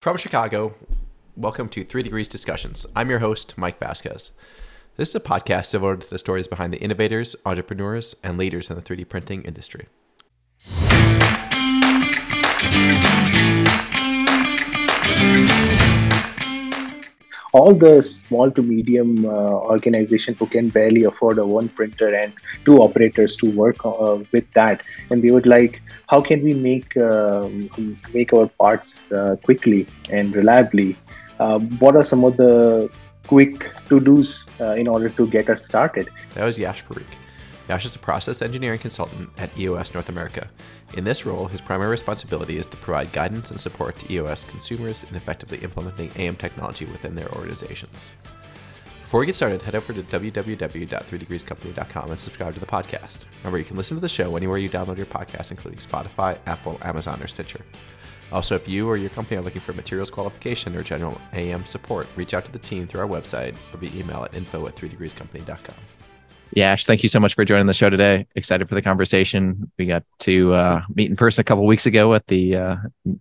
From Chicago, welcome to Three Degrees Discussions. I'm your host, Mike Vasquez. This is a podcast devoted to the stories behind the innovators, entrepreneurs, and leaders in the 3D printing industry. All the small to medium uh, organization who can barely afford a one printer and two operators to work uh, with that. And they would like how can we make uh, make our parts uh, quickly and reliably? What are some of the quick to dos uh, in order to get us started? That was yash parikh Yash is a process engineering consultant at EOS North America. In this role, his primary responsibility is to provide guidance and support to EOS consumers in effectively implementing AM technology within their organizations. Before we get started, head over to www.3degreescompany.com and subscribe to the podcast. Remember, you can listen to the show anywhere you download your podcast, including Spotify, Apple, Amazon, or Stitcher. Also, if you or your company are looking for materials qualification or general AM support, reach out to the team through our website or via email at info at 3degreescompany.com. Yash, thank you so much for joining the show today. Excited for the conversation. We got to uh, meet in person a couple weeks ago at the uh,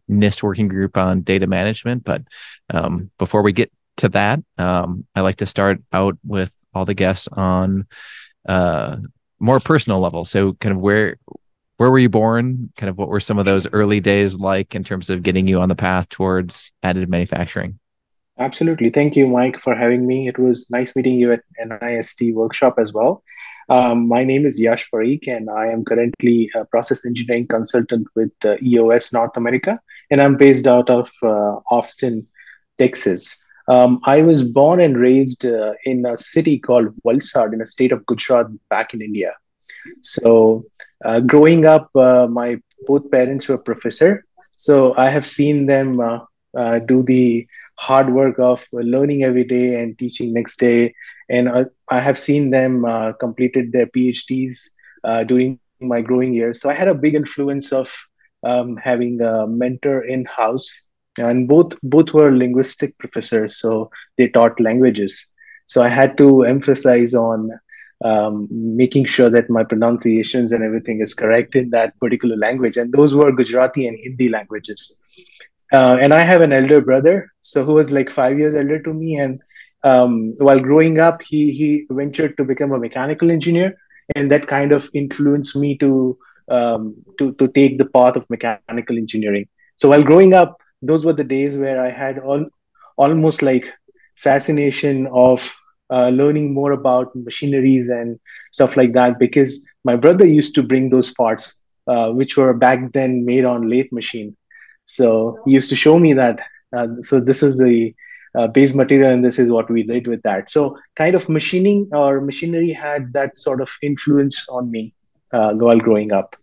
NIST working group on data management. But um, before we get to that, um, I like to start out with all the guests on uh, more personal level. So, kind of where where were you born? Kind of what were some of those early days like in terms of getting you on the path towards additive manufacturing? Absolutely. Thank you, Mike, for having me. It was nice meeting you at NIST workshop as well. Um, my name is Yash Parikh, and I am currently a process engineering consultant with uh, EOS North America, and I'm based out of uh, Austin, Texas. Um, I was born and raised uh, in a city called Valsad in the state of Gujarat back in India. So, uh, growing up, uh, my both parents were professor, so I have seen them uh, do the hard work of learning every day and teaching next day. And I, I have seen them uh, completed their PhDs uh, during my growing years. So I had a big influence of um, having a mentor in house, and both both were linguistic professors, so they taught languages. So I had to emphasize on um, making sure that my pronunciations and everything is correct in that particular language. And those were Gujarati and Hindi languages. Uh, and I have an elder brother, so who was like five years elder to me. And um, while growing up, he he ventured to become a mechanical engineer, and that kind of influenced me to um, to to take the path of mechanical engineering. So while growing up, those were the days where I had all almost like fascination of uh, learning more about machineries and stuff like that because my brother used to bring those parts, uh, which were back then made on lathe machine so he used to show me that. Uh, so this is the uh, base material, and this is what we did with that. So kind of machining or machinery had that sort of influence on me uh, while growing up.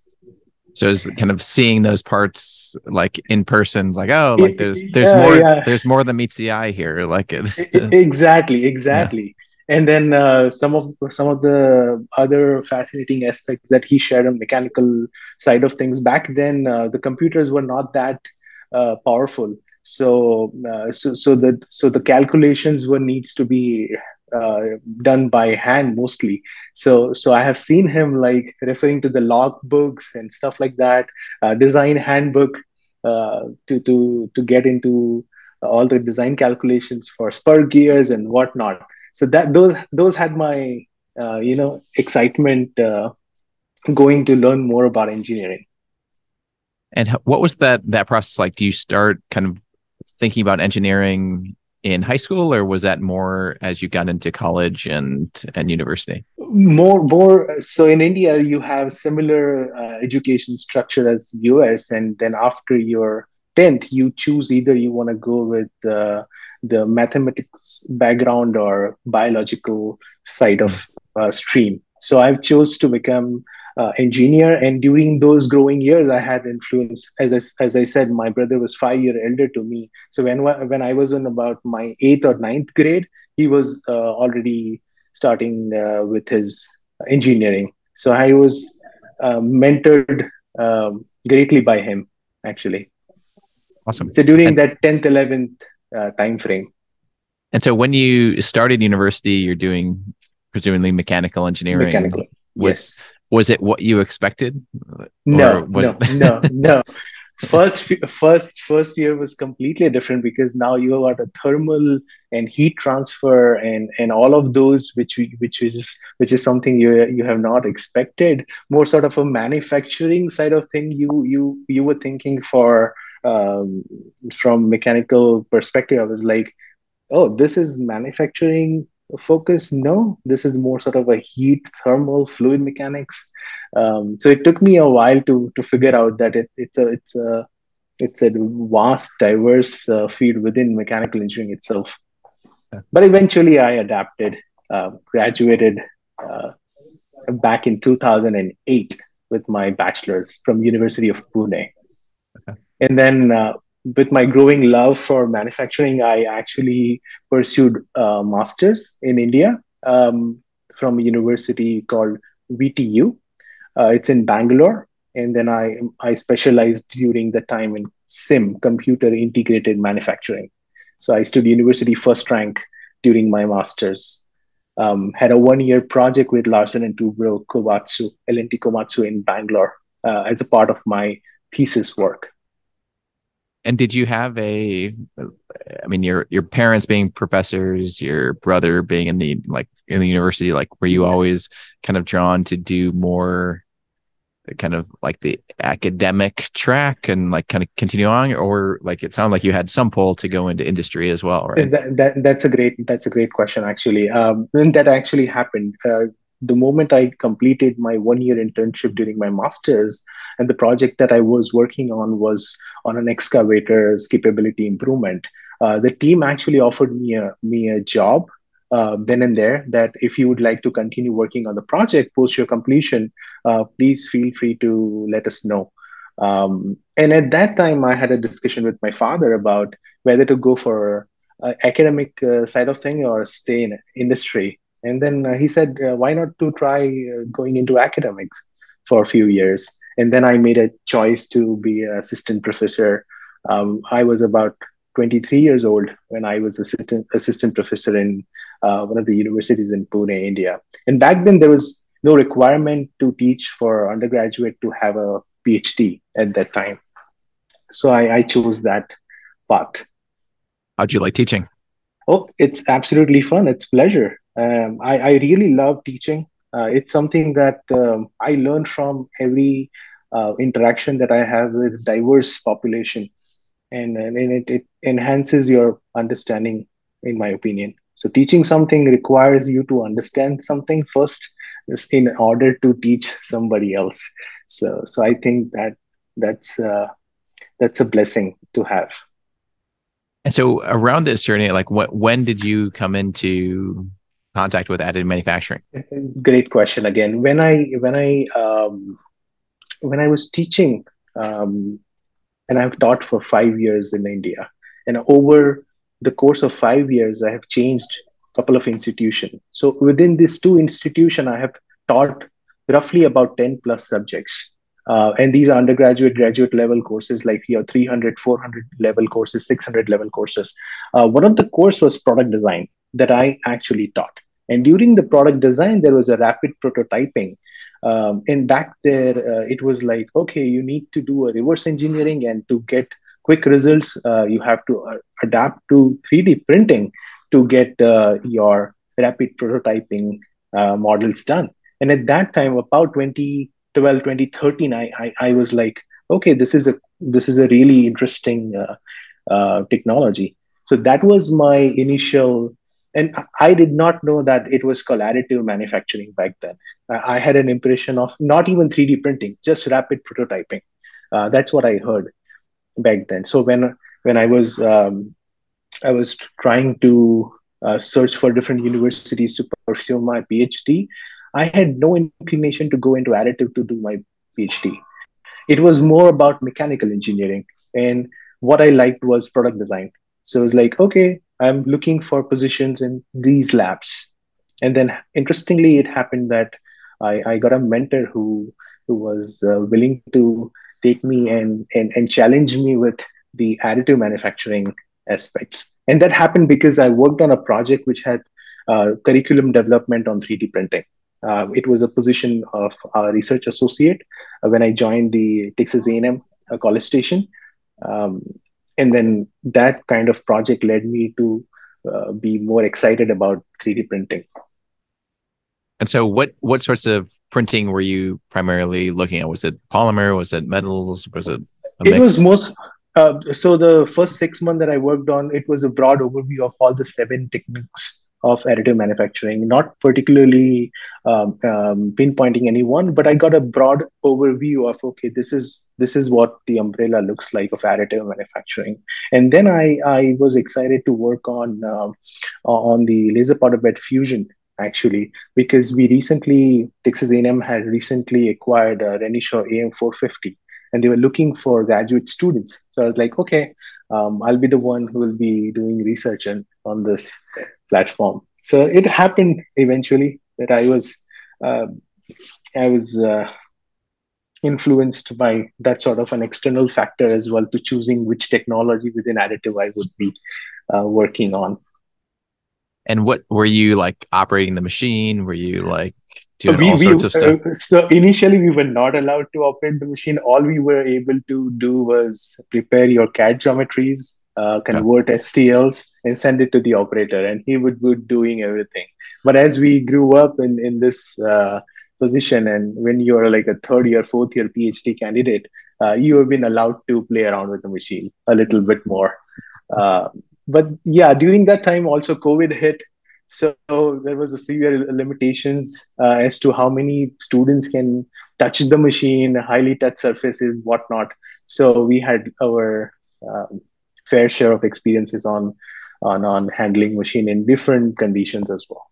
So it's kind of seeing those parts like in person, like oh, like there's there's yeah, more yeah. there's more than meets the eye here. Like it. exactly, exactly. Yeah and then uh, some of some of the other fascinating aspects that he shared on mechanical side of things back then uh, the computers were not that uh, powerful. So, uh, so, so the so the calculations were needs to be uh, done by hand mostly. So, so I have seen him like referring to the log books and stuff like that, uh, design handbook uh, to to to get into all the design calculations for spur gears and whatnot. So that those those had my you know excitement going to learn more about engineering. And what was that that process like? Do you start kind of thinking about engineering in high school, or was that more as you got into college and and university? More, more. So in India, you have similar uh, education structure as US, and then after your tenth, you choose either you want to go with uh, the mathematics background or biological side of uh, stream. So I've chose to become uh, engineer. And during those growing years, I had influence. As I, as I said, my brother was five year elder to me. So when when I was in about my eighth or ninth grade, he was uh, already starting uh, with his engineering. So I was uh, mentored um, greatly by him, actually. Awesome. So during and, that 10th, 11th uh, time frame. And so when you started university, you're doing presumably mechanical engineering. Mechanical. Was, yes was it what you expected? No, no, no, no. first first first year was completely different because now you got a thermal and heat transfer and and all of those which we, which is which is something you you have not expected more sort of a manufacturing side of thing you you you were thinking for um, from mechanical perspective i was like oh this is manufacturing focus no this is more sort of a heat thermal fluid mechanics um, so it took me a while to to figure out that it, it's a it's a it's a vast diverse uh, field within mechanical engineering itself yeah. but eventually i adapted uh, graduated uh, back in 2008 with my bachelor's from university of pune okay. and then uh, with my growing love for manufacturing, I actually pursued a master's in India um, from a university called VTU. Uh, it's in Bangalore, and then I I specialized during the time in CIM, computer integrated manufacturing. So I stood university first rank during my master's. Um, had a one year project with Larsen and Toubro Komatsu, L&T Komatsu in Bangalore uh, as a part of my thesis work and did you have a i mean your your parents being professors your brother being in the like in the university like were you always kind of drawn to do more kind of like the academic track and like kind of continue on? Or like it sounded like you had some pull to go into industry as well right? That, that that's a great that's a great question actually um and that actually happened. Uh, the moment I completed my one year internship during my master's, and the project that I was working on was on an excavator's capability improvement, uh, the team actually offered me a me a job uh, then and there. That if you would like to continue working on the project post your completion, uh, please feel free to let us know. Um, and at that time, I had a discussion with my father about whether to go for uh, academic uh, side of thing or stay in industry and then uh, he said, uh, why not to try uh, going into academics for a few years? And then I made a choice to be an assistant professor. Um, I was about 23 years old when I was assistant assistant professor in uh, one of the universities in Pune, India. And back then there was no requirement to teach for undergraduate to have a PhD at that time. So I, I chose that path. How'd you like teaching? Oh, it's absolutely fun. It's pleasure. Um, I, I, really love teaching. Uh, it's something that um, I learn from every uh, interaction that I have with diverse population, and, and it, it enhances your understanding, in my opinion. So teaching something requires you to understand something first, in order to teach somebody else. So so I think that that's uh, that's a blessing to have. And so around this journey, like what when did you come into contact with additive manufacturing? Great question again. When I when I um, when I was teaching, um, and I've taught for five years in India, and over the course of five years, I have changed a couple of institutions. So within these two institutions, I have taught roughly about 10 plus subjects. Uh, and these are undergraduate, graduate level courses like your 300, 400 level courses, 600 level courses. Uh, one of the course was product design that I actually taught. And during the product design, there was a rapid prototyping. Um, and back there, uh, it was like, okay, you need to do a reverse engineering, and to get quick results, uh, you have to uh, adapt to 3D printing to get uh, your rapid prototyping uh, models done. And at that time, about 2012, 2013, I, I, I was like, okay, this is a this is a really interesting uh, technology. So that was my initial and i did not know that it was called additive manufacturing back then. I had an impression of not even 3d printing just rapid prototyping. Uh, that's what i heard back then. So when when i was um, i was trying to uh, search for different universities to pursue my phd i had no inclination to go into additive to do my phd it was more about mechanical engineering. And what i liked was product design. So it was like okay I'm looking for positions in these labs. And then interestingly, it happened that I, I got a mentor who who was uh, willing to take me and, and and challenge me with the additive manufacturing aspects. And that happened because I worked on a project which had uh, curriculum development on 3D printing. Uh, it was a position of a research associate uh, when I joined the Texas A&M a college station. Um, and then that kind of project led me to uh, be more excited about 3D printing. And so, what what sorts of printing were you primarily looking at? Was it polymer? Was it metals? Was it? it was most. Uh, so the first six months that I worked on, it was a broad overview of all the seven techniques of additive manufacturing, not particularly um, um, pinpointing anyone, but I got a broad overview of okay, this is this is what the umbrella looks like of additive manufacturing, and then I I was excited to work on uh, on the laser powder bed fusion actually because we recently Texas A&M had recently acquired a Renishaw AM450 and they were looking for graduate students. So I was like, okay, um, I'll be the one who will be doing research on, on this platform. So it happened eventually that I was uh, I was uh, influenced by that sort of an external factor as well to choosing which technology within additive I would be uh, working on. And what were you like operating the machine? Were you like doing we, all sorts we, of stuff? Uh, so initially, we were not allowed to operate the machine. All we were able to do was prepare your CAD geometries, uh, convert yeah. STLs, and send it to the operator, and he would be doing everything. But as we grew up in in this uh, position, and when you're like a third year, fourth year PhD candidate, uh, you have been allowed to play around with the machine a little bit more. Uh, but yeah, during that time, also COVID hit, so there was a severe limitations uh, as to how many students can touch the machine, highly touch surfaces, whatnot. So we had our um, fair share of experiences on on on handling machine in different conditions as well.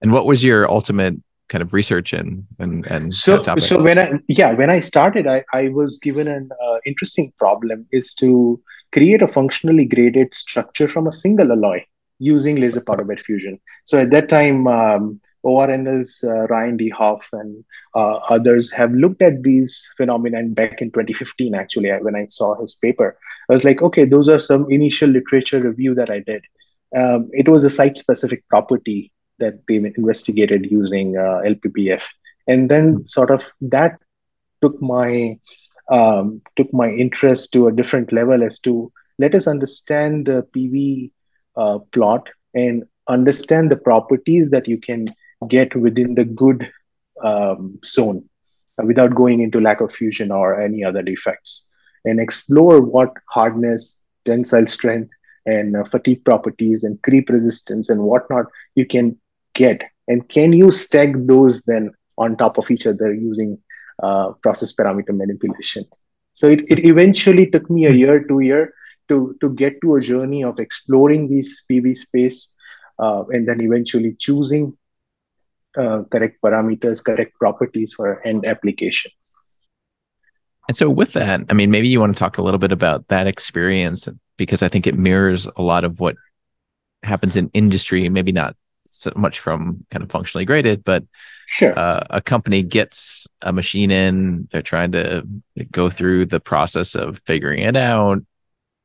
And what was your ultimate kind of research in and and so so when I yeah when I started I I was given an uh, interesting problem is to create a functionally graded structure from a single alloy using laser powder bed fusion. So at that time, um, ORNL's uh, Ryan Dehoff and uh, others have looked at these phenomena back in 2015, actually, when I saw his paper. I was like, okay, those are some initial literature review that I did. Um, it was a site specific property that they investigated using uh, LPBF. And then sort of that took my um, took my interest to a different level as to let us understand the PV uh, plot and understand the properties that you can get within the good um, zone without going into lack of fusion or any other defects and explore what hardness, tensile strength, and uh, fatigue properties and creep resistance and whatnot you can get. And can you stack those then on top of each other using uh, process parameter manipulation. So it, it eventually took me a hmm. year, two year to, to get to a journey of exploring these PV space uh, and then eventually choosing uh, correct parameters, correct properties for end application. And so, with that, I mean, maybe you want to talk a little bit about that experience because I think it mirrors a lot of what happens in industry, maybe not so much from kind of functionally graded, but sure. Uh, a company gets a machine in, they're trying to go through the process of figuring it out,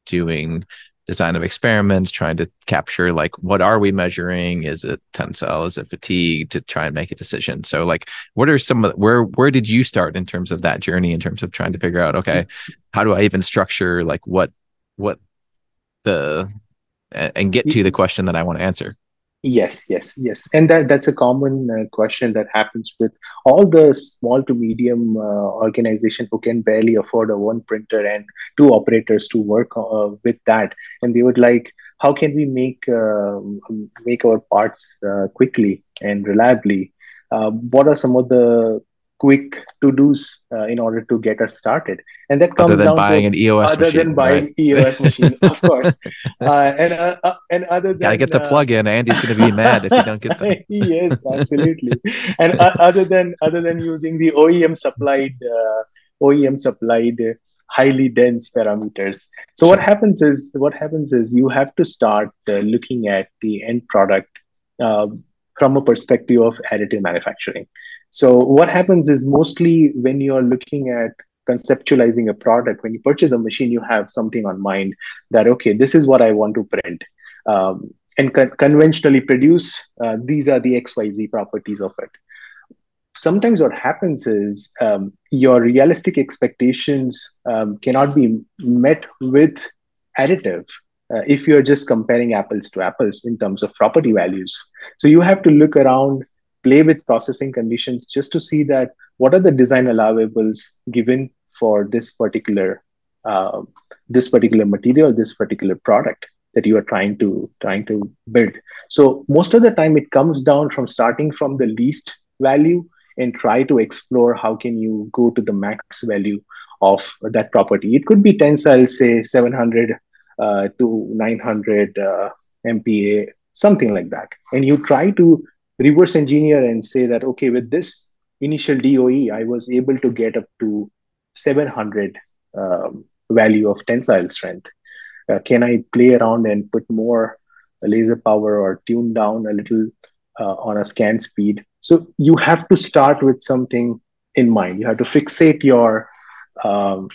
doing design of experiments, trying to capture like what are we measuring? Is it tensile? Is it fatigue? To try and make a decision. So, like, what are some of where where did you start in terms of that journey? In terms of trying to figure out, okay, how do I even structure like what what the and get to the question that I want to answer? Yes, yes, yes, and that that's a common uh, question that happens with all the small to medium uh, organization who can barely afford a one printer and two operators to work uh, with that, and they would like, how can we make uh, make our parts uh, quickly and reliably? Uh, what are some of the quick to dos uh, in order to get us started. And that comes other than down buying to, an eos other machine, than buying right? eos machine of course. Uh, and uh, uh, and other than gotta get the uh, plug in. Andy's gonna be mad if you don't get that. Yes absolutely. And uh, other than other than using the oem supplied oem supplied highly dense parameters. So sure. what happens is what happens is you have to start looking at the end product from a perspective of additive manufacturing so what happens is mostly when you're looking at conceptualizing a product, when you purchase a machine, you have something on mind that, okay, this is what I want to print. Um, and con- conventionally produce, uh, these are the XYZ properties of it. sometimes what happens is um, your realistic expectations um, cannot be met with additive uh, if you're just comparing apples to apples in terms of property values. So you have to look around, play with processing conditions just to see that what are the design allowables given for this particular uh, this particular material, this particular product that you are trying to trying to build. So most of the time, it comes down from starting from the least value and try to explore how can you go to the max value of that property. It could be tensile, say 700 uh, to 900 uh, MPa, something like that. And you try to reverse engineer and say that, okay, with this initial DOE, I was able to get up to 700 um, value of tensile strength. Uh, can I play around and put more laser power or tune down a little uh, on a scan speed? So you have to start with something in mind. You have to fixate your um,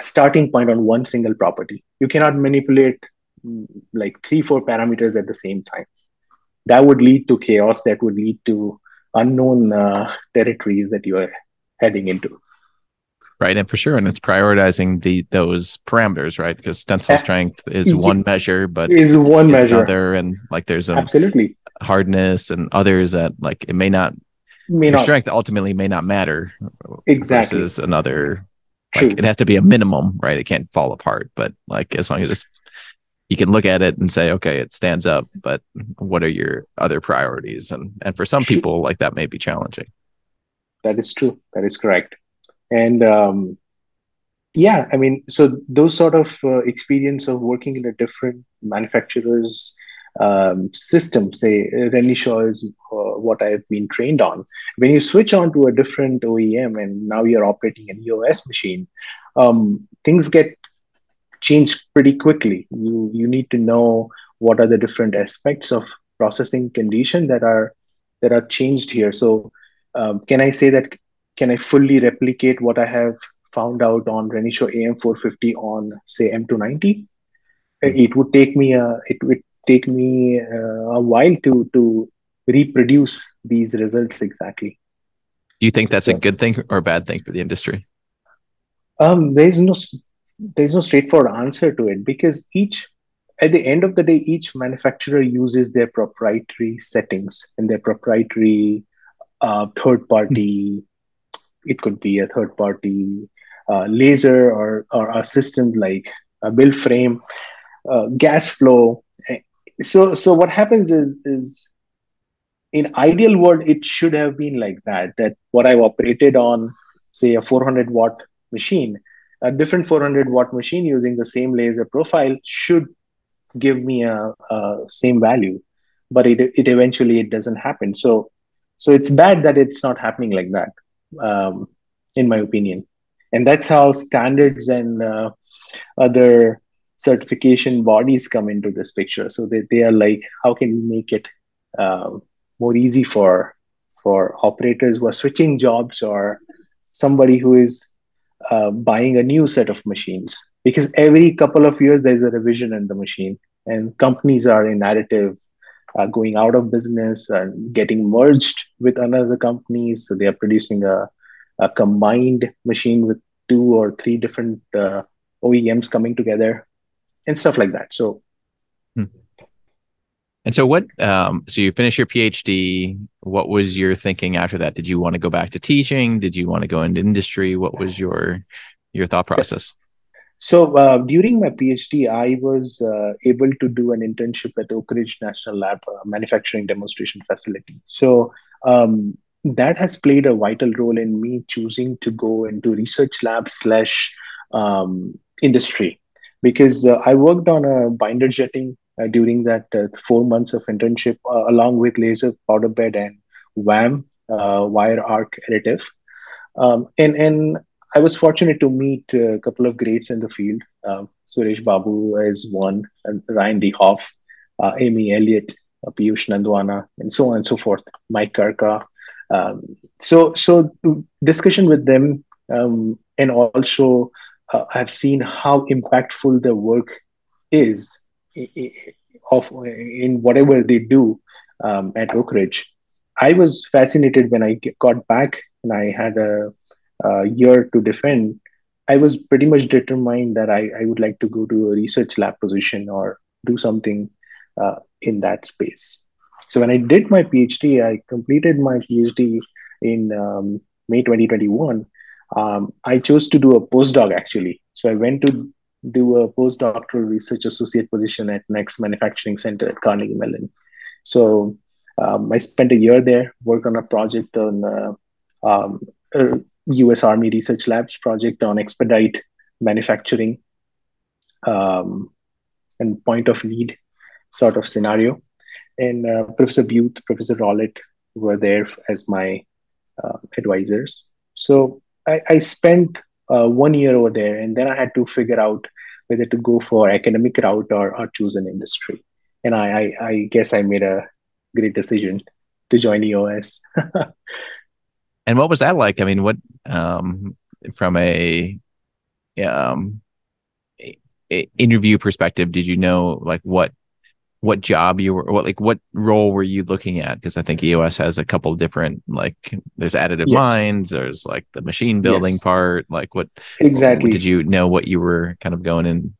starting point on one single property. You cannot manipulate mm, like three, four parameters at the same time. That would lead to chaos. That would lead to unknown uh, territories that you are heading into. Right, and for sure, and it's prioritizing the those parameters, right? Because tensile strength is one measure, but is one is measure other, and like there's a absolutely hardness and others that like it may not may not strength ultimately may not matter exactly versus another like True. it has to be a minimum, right? It can't fall apart, but like as long as it's you can look at it and say, okay, it stands up, but what are your other priorities? And and for some people, like that may be challenging. That is true. That is correct. And um, yeah, I mean, so those sort of uh, experience of working in a different manufacturers um, system, say Renishaw is uh, what I've been trained on. When you switch on to a different OEM and now you're operating an EOS machine, um, things get changed pretty quickly. You you need to know what are the different aspects of processing condition that are that are changed here. So um, can I say that can I fully replicate what I have found out on Renishaw AM450 on say M290? Mm-hmm. It would take me a it would take me uh, a while to to reproduce these results exactly. Do you think that's so, a good thing or a bad thing for the industry? Um, there's no there's no straightforward answer to it because each at the end of the day each manufacturer uses their proprietary settings and their proprietary uh, third party it could be a third party uh, laser or or a system like a build frame uh, gas flow. So so what happens is is in ideal world it should have been like that that what i've operated on say a 400 watt machine a different 400 watt machine using the same laser profile should give me a, a same value but it, it eventually it doesn't happen so so it's bad that it's not happening like that um, in my opinion and that's how standards and uh, other certification bodies come into this picture. So they, they are like, how can we make it uh, more easy for for operators who are switching jobs or somebody who is uh, buying a new set of machines? Because every couple of years there's a revision in the machine, and companies are in. Uh, going out of business and getting merged with another companies, so they are producing a, a combined machine with two or three different uh, OEMs coming together and stuff like that. So. And so what? Um, so you finish your PhD. What was your thinking after that? Did you want to go back to teaching? Did you want to go into industry? What was your your thought process? So uh, during my PhD, I was uh, able to do an internship at Oak Ridge National Lab uh, manufacturing demonstration facility. So um, that has played a vital role in me choosing to go into research lab slash um, industry because uh, I worked on a binder jetting during that uh, four months of internship, uh, along with laser powder bed and WAM uh, wire arc additive. Um, and and I was fortunate to meet a couple of greats in the field. Um, Suresh Babu is one, and Ryan Dehoff, uh, Amy Elliott, Piyush Nandwana, and so on and so forth. Mike Kirka. Um, so so discussion with them um, and also uh, I've seen how impactful the work is of in whatever they do um, at Oak Ridge. I was fascinated when I got back and I had a, a year to defend. I was pretty much determined that I, I would like to go to a research lab position or do something uh, in that space. So when I did my PhD, I completed my PhD in um, May 2021. Um, I chose to do a postdoc actually. So I went to do a postdoctoral research associate position at Next Manufacturing Center at Carnegie Mellon. So um, I spent a year there, worked on a project on uh, um, U.S. Army Research Labs project on expedite manufacturing um, and point of need sort of scenario. And uh, Professor Beuth, Professor Rollett were there as my uh, advisors. So I, I spent uh, one year over there, and then I had to figure out whether to go for academic route or, or choose an industry. And I, I, I guess I made a great decision to join EOS. and what was that like? I mean, what um, from a um, interview perspective, did you know like what what job you were what like what role were you looking at because i think eos has a couple different like there's additive yes. lines there's like the machine building yes. part like what exactly did you know what you were kind of going and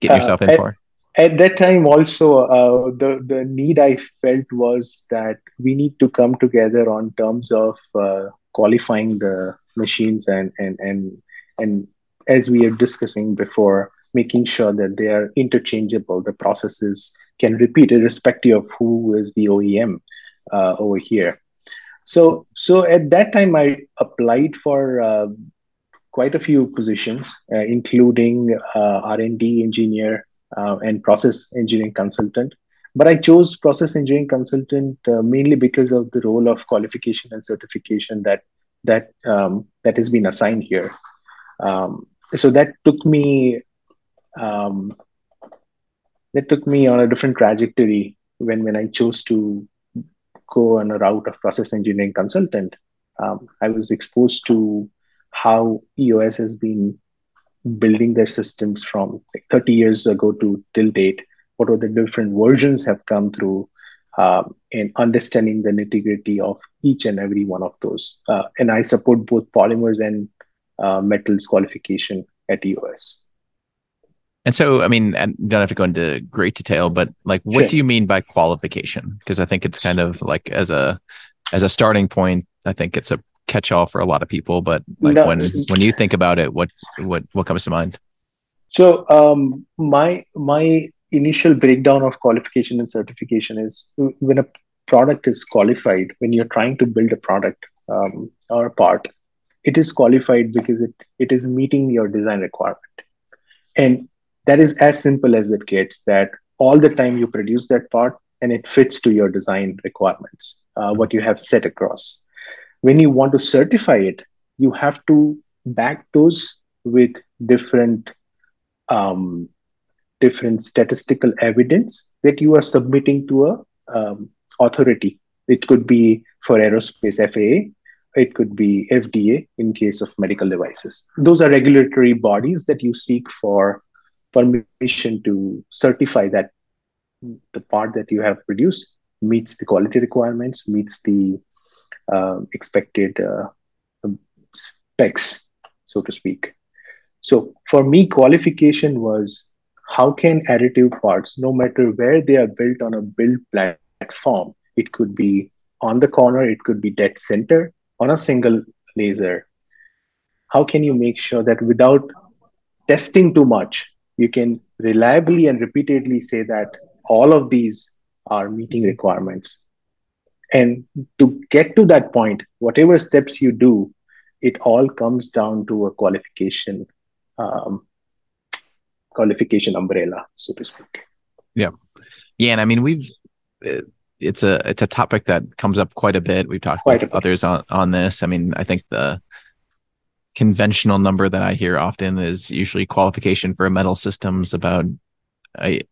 getting uh, yourself in at, for at that time also uh, the the need i felt was that we need to come together on terms of uh, qualifying the machines and and and and as we are discussing before making sure that they are interchangeable the processes can repeat irrespective of who is the OEM uh, over here. So, so at that time, I applied for uh, quite a few positions, uh, including uh, R&D engineer uh, and process engineering consultant. But I chose process engineering consultant uh, mainly because of the role of qualification and certification that that um, that has been assigned here. Um, so that took me um, that took me on a different trajectory when when I chose to go on a route of process engineering consultant. Um, I was exposed to how EOS has been building their systems from like 30 years ago to till date. What are the different versions have come through, um, and understanding the nitty gritty of each and every one of those. Uh, and I support both polymers and uh, metals qualification at EOS. And so, I mean, I don't have to go into great detail, but like, what sure. do you mean by qualification? Because I think it's kind of like as a as a starting point, I think it's a catch-all for a lot of people. But like no. when when you think about it, what what what comes to mind? So, um, my my initial breakdown of qualification and certification is when a product is qualified, when you're trying to build a product um, or a part, it is qualified because it it is meeting your design requirement. And that is as simple as it gets that all the time you produce that part and it fits to your design requirements uh, what you have set across. When you want to certify it you have to back those with different um, different statistical evidence that you are submitting to a um, authority. It could be for aerospace faa it could be fda in case of medical devices. Those are regulatory bodies that you seek for permission to certify that the part that you have produced meets the quality requirements, meets the uh, expected uh, specs, so to speak. So for me, qualification was how can additive parts, no matter where they are built on a build platform, it could be on the corner, it could be dead center on a single laser. How can you make sure that without testing too much, you can reliably and repeatedly say that all of these are meeting requirements. And to get to that point, whatever steps you do, it all comes down to a qualification um, qualification umbrella, so to speak. Yeah, yeah, and I mean we've it's a it's a topic that comes up quite a bit. We've talked quite with others on on this. I mean, I think the conventional number that I hear often is usually qualification for a metal systems about a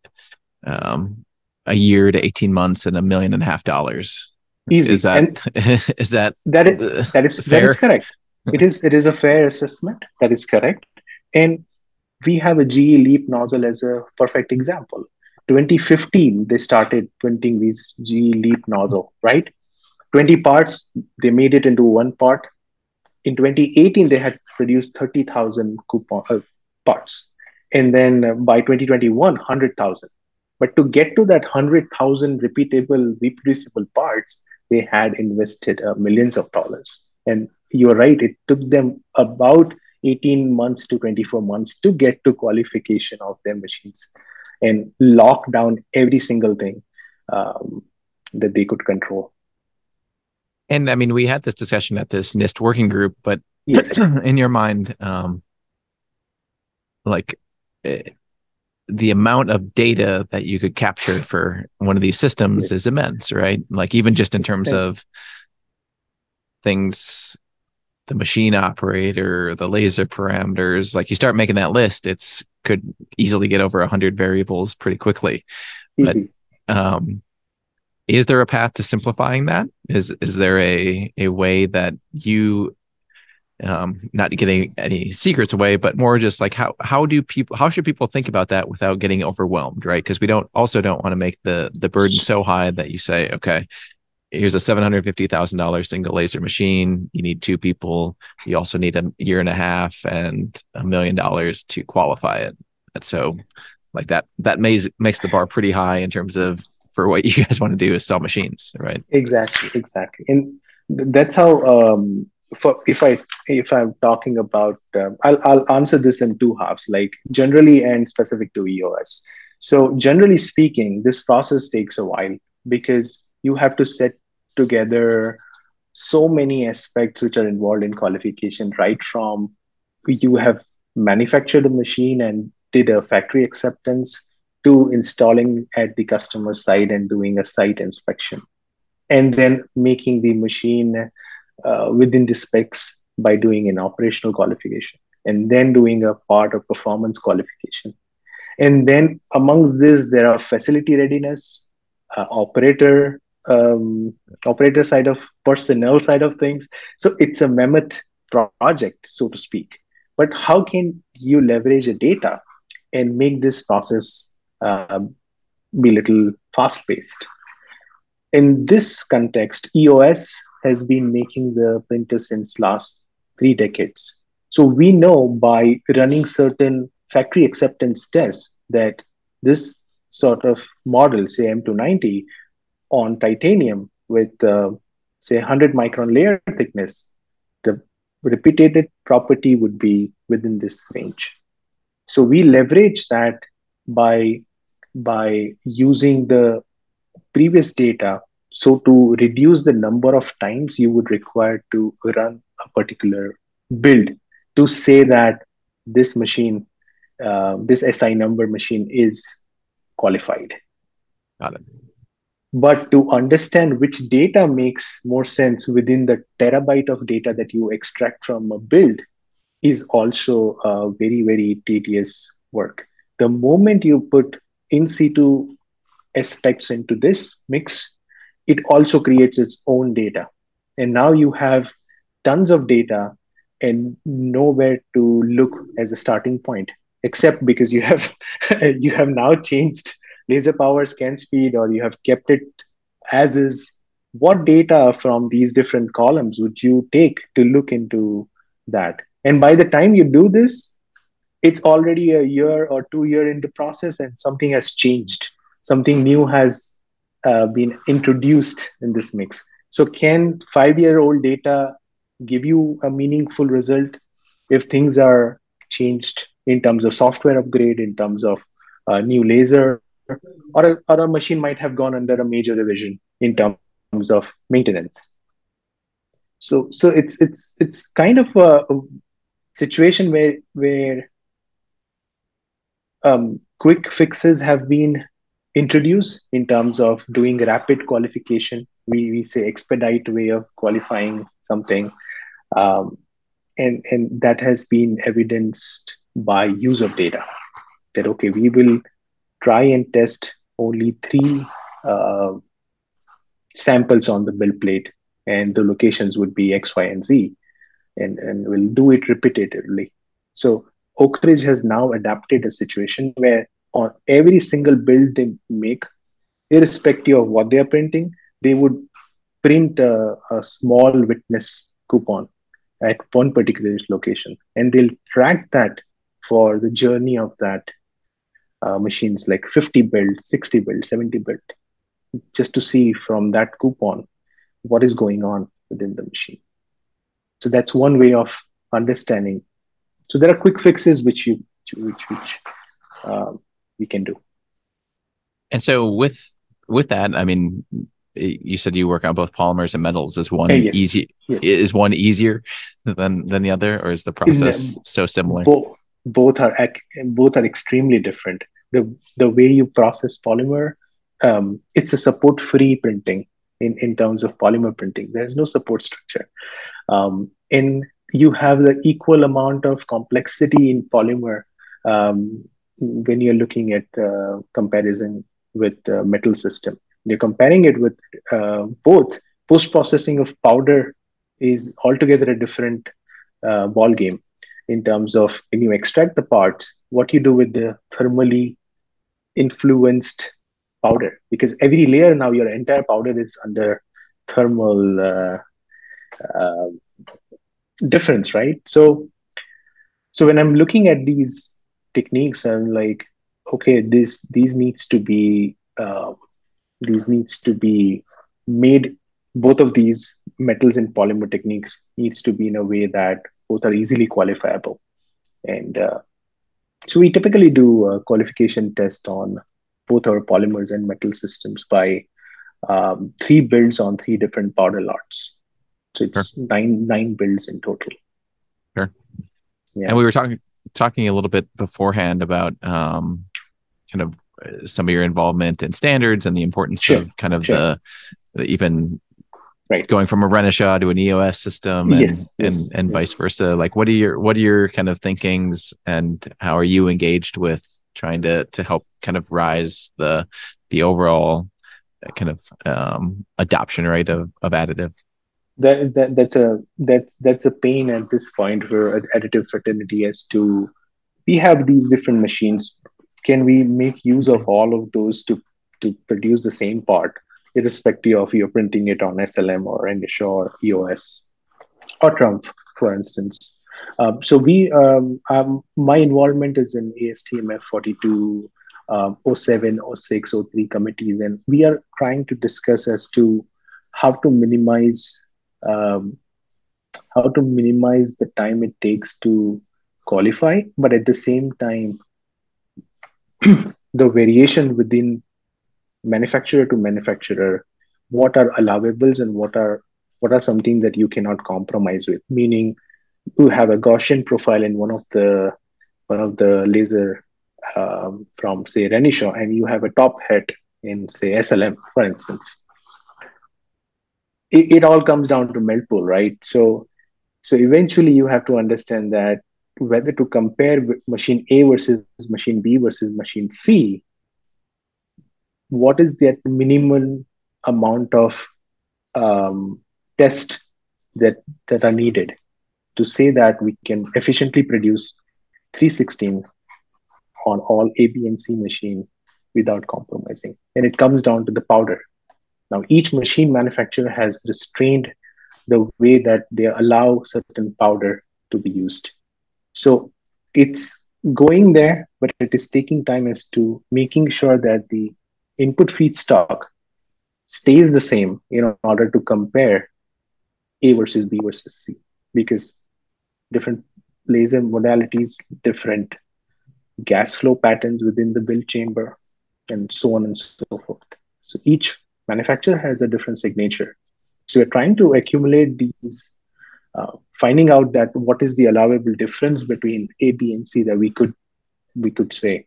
um, a year to 18 months and a million and a half dollars. Easy. Is that is that that is that is fair? that is correct. it is it is a fair assessment. That is correct. And we have a GE Leap nozzle as a perfect example. 2015, they started printing these GE Leap nozzle, right? 20 parts, they made it into one part. In 2018, they had produced 30,000 coupon uh, parts. And then uh, by 2021, 100,000. But to get to that 100,000 repeatable, reproducible parts, they had invested uh, millions of dollars. And you're right, it took them about 18 months to 24 months to get to qualification of their machines and lock down every single thing um, that they could control. And I mean, we had this discussion at this NIST working group, but yes. in your mind, um, like uh, the amount of data that you could capture for one of these systems yes. is immense, right? Like even just in terms of things the machine operator, the laser parameters, like you start making that list, it's could easily get over 100 variables pretty quickly. Easy. But um, is there a path to simplifying that? Is is there a a way that you um, not getting any secrets away, but more just like how how do people how should people think about that without getting overwhelmed, right? Because we don't also don't want to make the the burden so high that you say, okay, here's a seven hundred fifty thousand dollars single laser machine. You need two people. You also need a year and a half and a million dollars to qualify it. And so, like that that makes makes the bar pretty high in terms of for what you guys want to do is sell machines, right? Exactly, exactly, and that's how. Um, for if I if I'm talking about, um, I'll I'll answer this in two halves, like generally and specific to EOS. So generally speaking, this process takes a while because you have to set together so many aspects which are involved in qualification, right from you have manufactured a machine and did a factory acceptance to installing at the customer site and doing a site inspection and then making the machine uh, within the specs by doing an operational qualification and then doing a part of performance qualification and then amongst this there are facility readiness uh, operator um, operator side of personnel side of things. So it's a mammoth project, so to speak. But how can you leverage a data and make this process uh, be little fast paced? In this context, EOS has been making the printer since last three decades. So we know by running certain factory acceptance tests that this sort of model, say M290, on titanium with, uh, say, 100 micron layer thickness, the repeated property would be within this range. So we leverage that by, by using the previous data. So to reduce the number of times you would require to run a particular build to say that this machine, uh, this SI number machine is qualified. Got it but to understand which data makes more sense within the terabyte of data that you extract from a build is also a very very tedious work the moment you put in situ aspects into this mix it also creates its own data. And now you have tons of data and nowhere to look as a starting point except because you have you have now changed laser power scan speed or you have kept it as is. What data from these different columns would you take to look into that? And by the time you do this it's already a year or two year in the process and something has changed something new has uh, been introduced in this mix so can five year old data give you a meaningful result if things are changed in terms of software upgrade in terms of uh, new laser or a, or a machine might have gone under a major revision in terms of maintenance. So so it's it's it's kind of a, a situation where where um, quick fixes have been introduced in terms of doing rapid qualification. We, we say expedite way of qualifying something. Um, and, and that has been evidenced by use of data that, okay, we will try and test only three uh, samples on the build plate, and the locations would be X, Y, and Z, and, and we'll do it repetitively. So Oak Ridge has now adapted a situation where on every single build they make, irrespective of what they are printing, they would print a, a small witness coupon at one particular location. And they'll track that for the journey of that uh, machines like 50 build 60 build 70 build just to see from that coupon what is going on within the machine. So that's one way of understanding so there are quick fixes which you which which uh, we can do and so with with that i mean you said you work on both polymers and metals. Is one yes. easy? Yes. Is one easier than than the other, or is the process so similar? Both both are both are extremely different. The the way you process polymer, um, it's a support free printing in in terms of polymer printing. There's no support structure, um, and you have the equal amount of complexity in polymer um, when you're looking at uh, comparison with uh, metal system. You're comparing it with uh, both. Post processing of powder is altogether a different uh, ball game in terms of when you extract the parts what you do with the thermally influenced powder. Because every layer now your entire powder is under thermal uh, uh, difference right? So so when i'm looking at these techniques i'm like okay this these needs to be uh, these needs to be made both of these metals and polymer techniques needs to be in a way that both are easily qualifiable. And uh, so we typically do a qualification test on both our polymers and metal systems by um, three builds on three different powder lots so it's sure. nine nine builds in total sure yeah. and we were talking talking a little bit beforehand about um, kind of some of your involvement in standards and the importance sure. of kind of sure. the, the, even right. going from a Renishaw to an EOS system and yes, yes, and, and yes. vice versa. Like what are your what are your kind of thinkings and how are you engaged with trying to to help kind of rise the the overall kind of um, adoption rate of, of additive? That, that that's a that that's a pain at this point for additive fraternity as to we have these different machines. Can we make use of all of those to to produce the same part irrespective of you're printing it on slm or Renishaw or eos or Trumpf for instance? Um, so we um, um, my involvement is in astmf 42 um, 07 06 03 committees and we are trying to discuss as to how to minimize um, how to minimize the time it takes to qualify but at the same time the variation within manufacturer to manufacturer what are allowables and what are what are something that you cannot compromise with? Meaning you have a gaussian profile in one of the one of the laser um, from say renishaw and you have a top hat in say slm for instance it, it all comes down to melt pool right so so eventually you have to understand that whether to compare machine A versus machine B versus machine C, what is that minimal amount of um, test that that are needed to say that we can efficiently produce 316 on all A, B, and C machine without compromising. And it comes down to the powder. Now, each machine manufacturer has restrained the way that they allow certain powder to be used. So it's going there, but it is taking time as to making sure that the input feedstock stays the same you know, in order to compare A versus B versus C because different laser modalities, different gas flow patterns within the build chamber, and so on and so forth. So each manufacturer has a different signature. So we're trying to accumulate these uh, finding out that what is the allowable difference between A, B, and C that we could we could say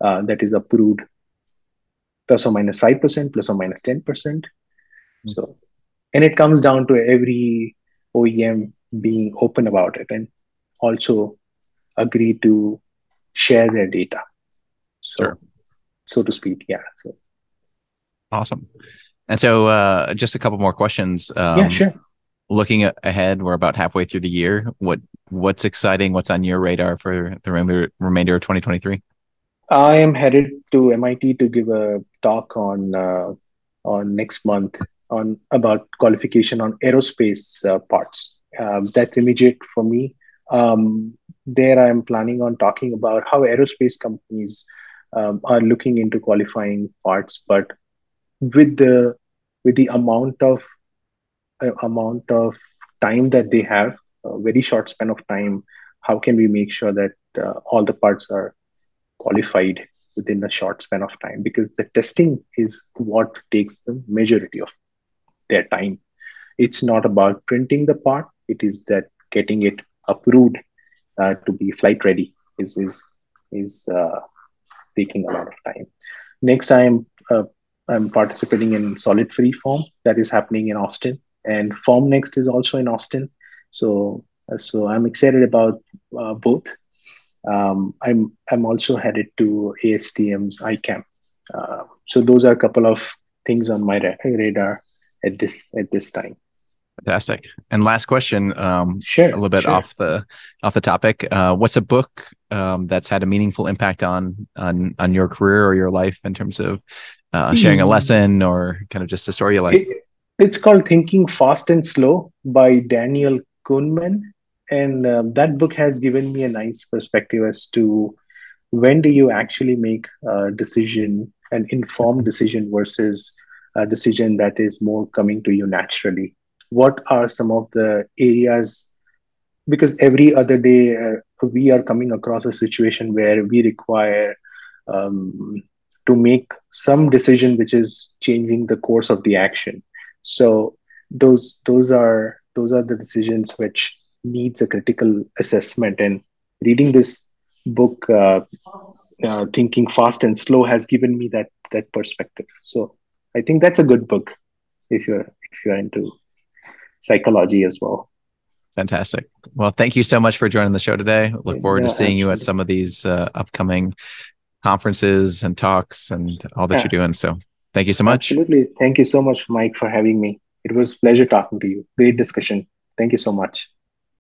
uh, that is approved plus or minus five percent, plus or minus ten percent. Mm-hmm. So, and it comes down to every OEM being open about it and also agree to share their data. So, sure. so to speak, yeah. So, awesome. And so, uh, just a couple more questions. Um, yeah, sure looking ahead, we're about halfway through the year. What what's exciting? What's on your radar for the remainder remainder of 2023? I am headed to MIT to give a talk on uh, on next month on about qualification on aerospace uh, parts. Um, that's immediate for me. Um, there, I'm planning on talking about how aerospace companies um, are looking into qualifying parts, but with the with the amount of uh, amount of time that they have, a very short span of time, how can we make sure that uh, all the parts are qualified within a short span of time? Because the testing is what takes the majority of their time. It's not about printing the part; it is that getting it approved uh, to be flight ready is is is uh, taking a lot of time. Next, I'm uh, I'm participating in Solid Free Form that is happening in Austin, and Formnext is also in Austin. So so I'm excited about uh, both. Um, I'm I'm also headed to ASTM's ICAM. Uh, so those are a couple of things on my ra- radar at this at this time. Fantastic. And last question, um, sure, a little bit sure. off the off the topic. Uh, what's a book um, that's had a meaningful impact on on on your career or your life in terms of uh, sharing a lesson or kind of just a story you like? It, it's called Thinking Fast and Slow by Daniel Kahneman, and um, that book has given me a nice perspective as to when do you actually make a decision, an informed decision versus a decision that is more coming to you naturally what are some of the areas because every other day uh, we are coming across a situation where we require um, to make some decision which is changing the course of the action. So those those are those are the decisions which needs a critical assessment. And reading this book uh, uh, thinking fast and slow has given me that that perspective. So i think that's a good book if you're if you're into psychology as well. Fantastic. Well, thank you so much for joining the show today. Look forward yeah, to seeing absolutely. you at some of these uh, upcoming conferences and talks and all that yeah. you're doing. So thank you so much. Absolutely. Thank you so much, Mike, for having me. It was pleasure talking to you. Great discussion. Thank you so much.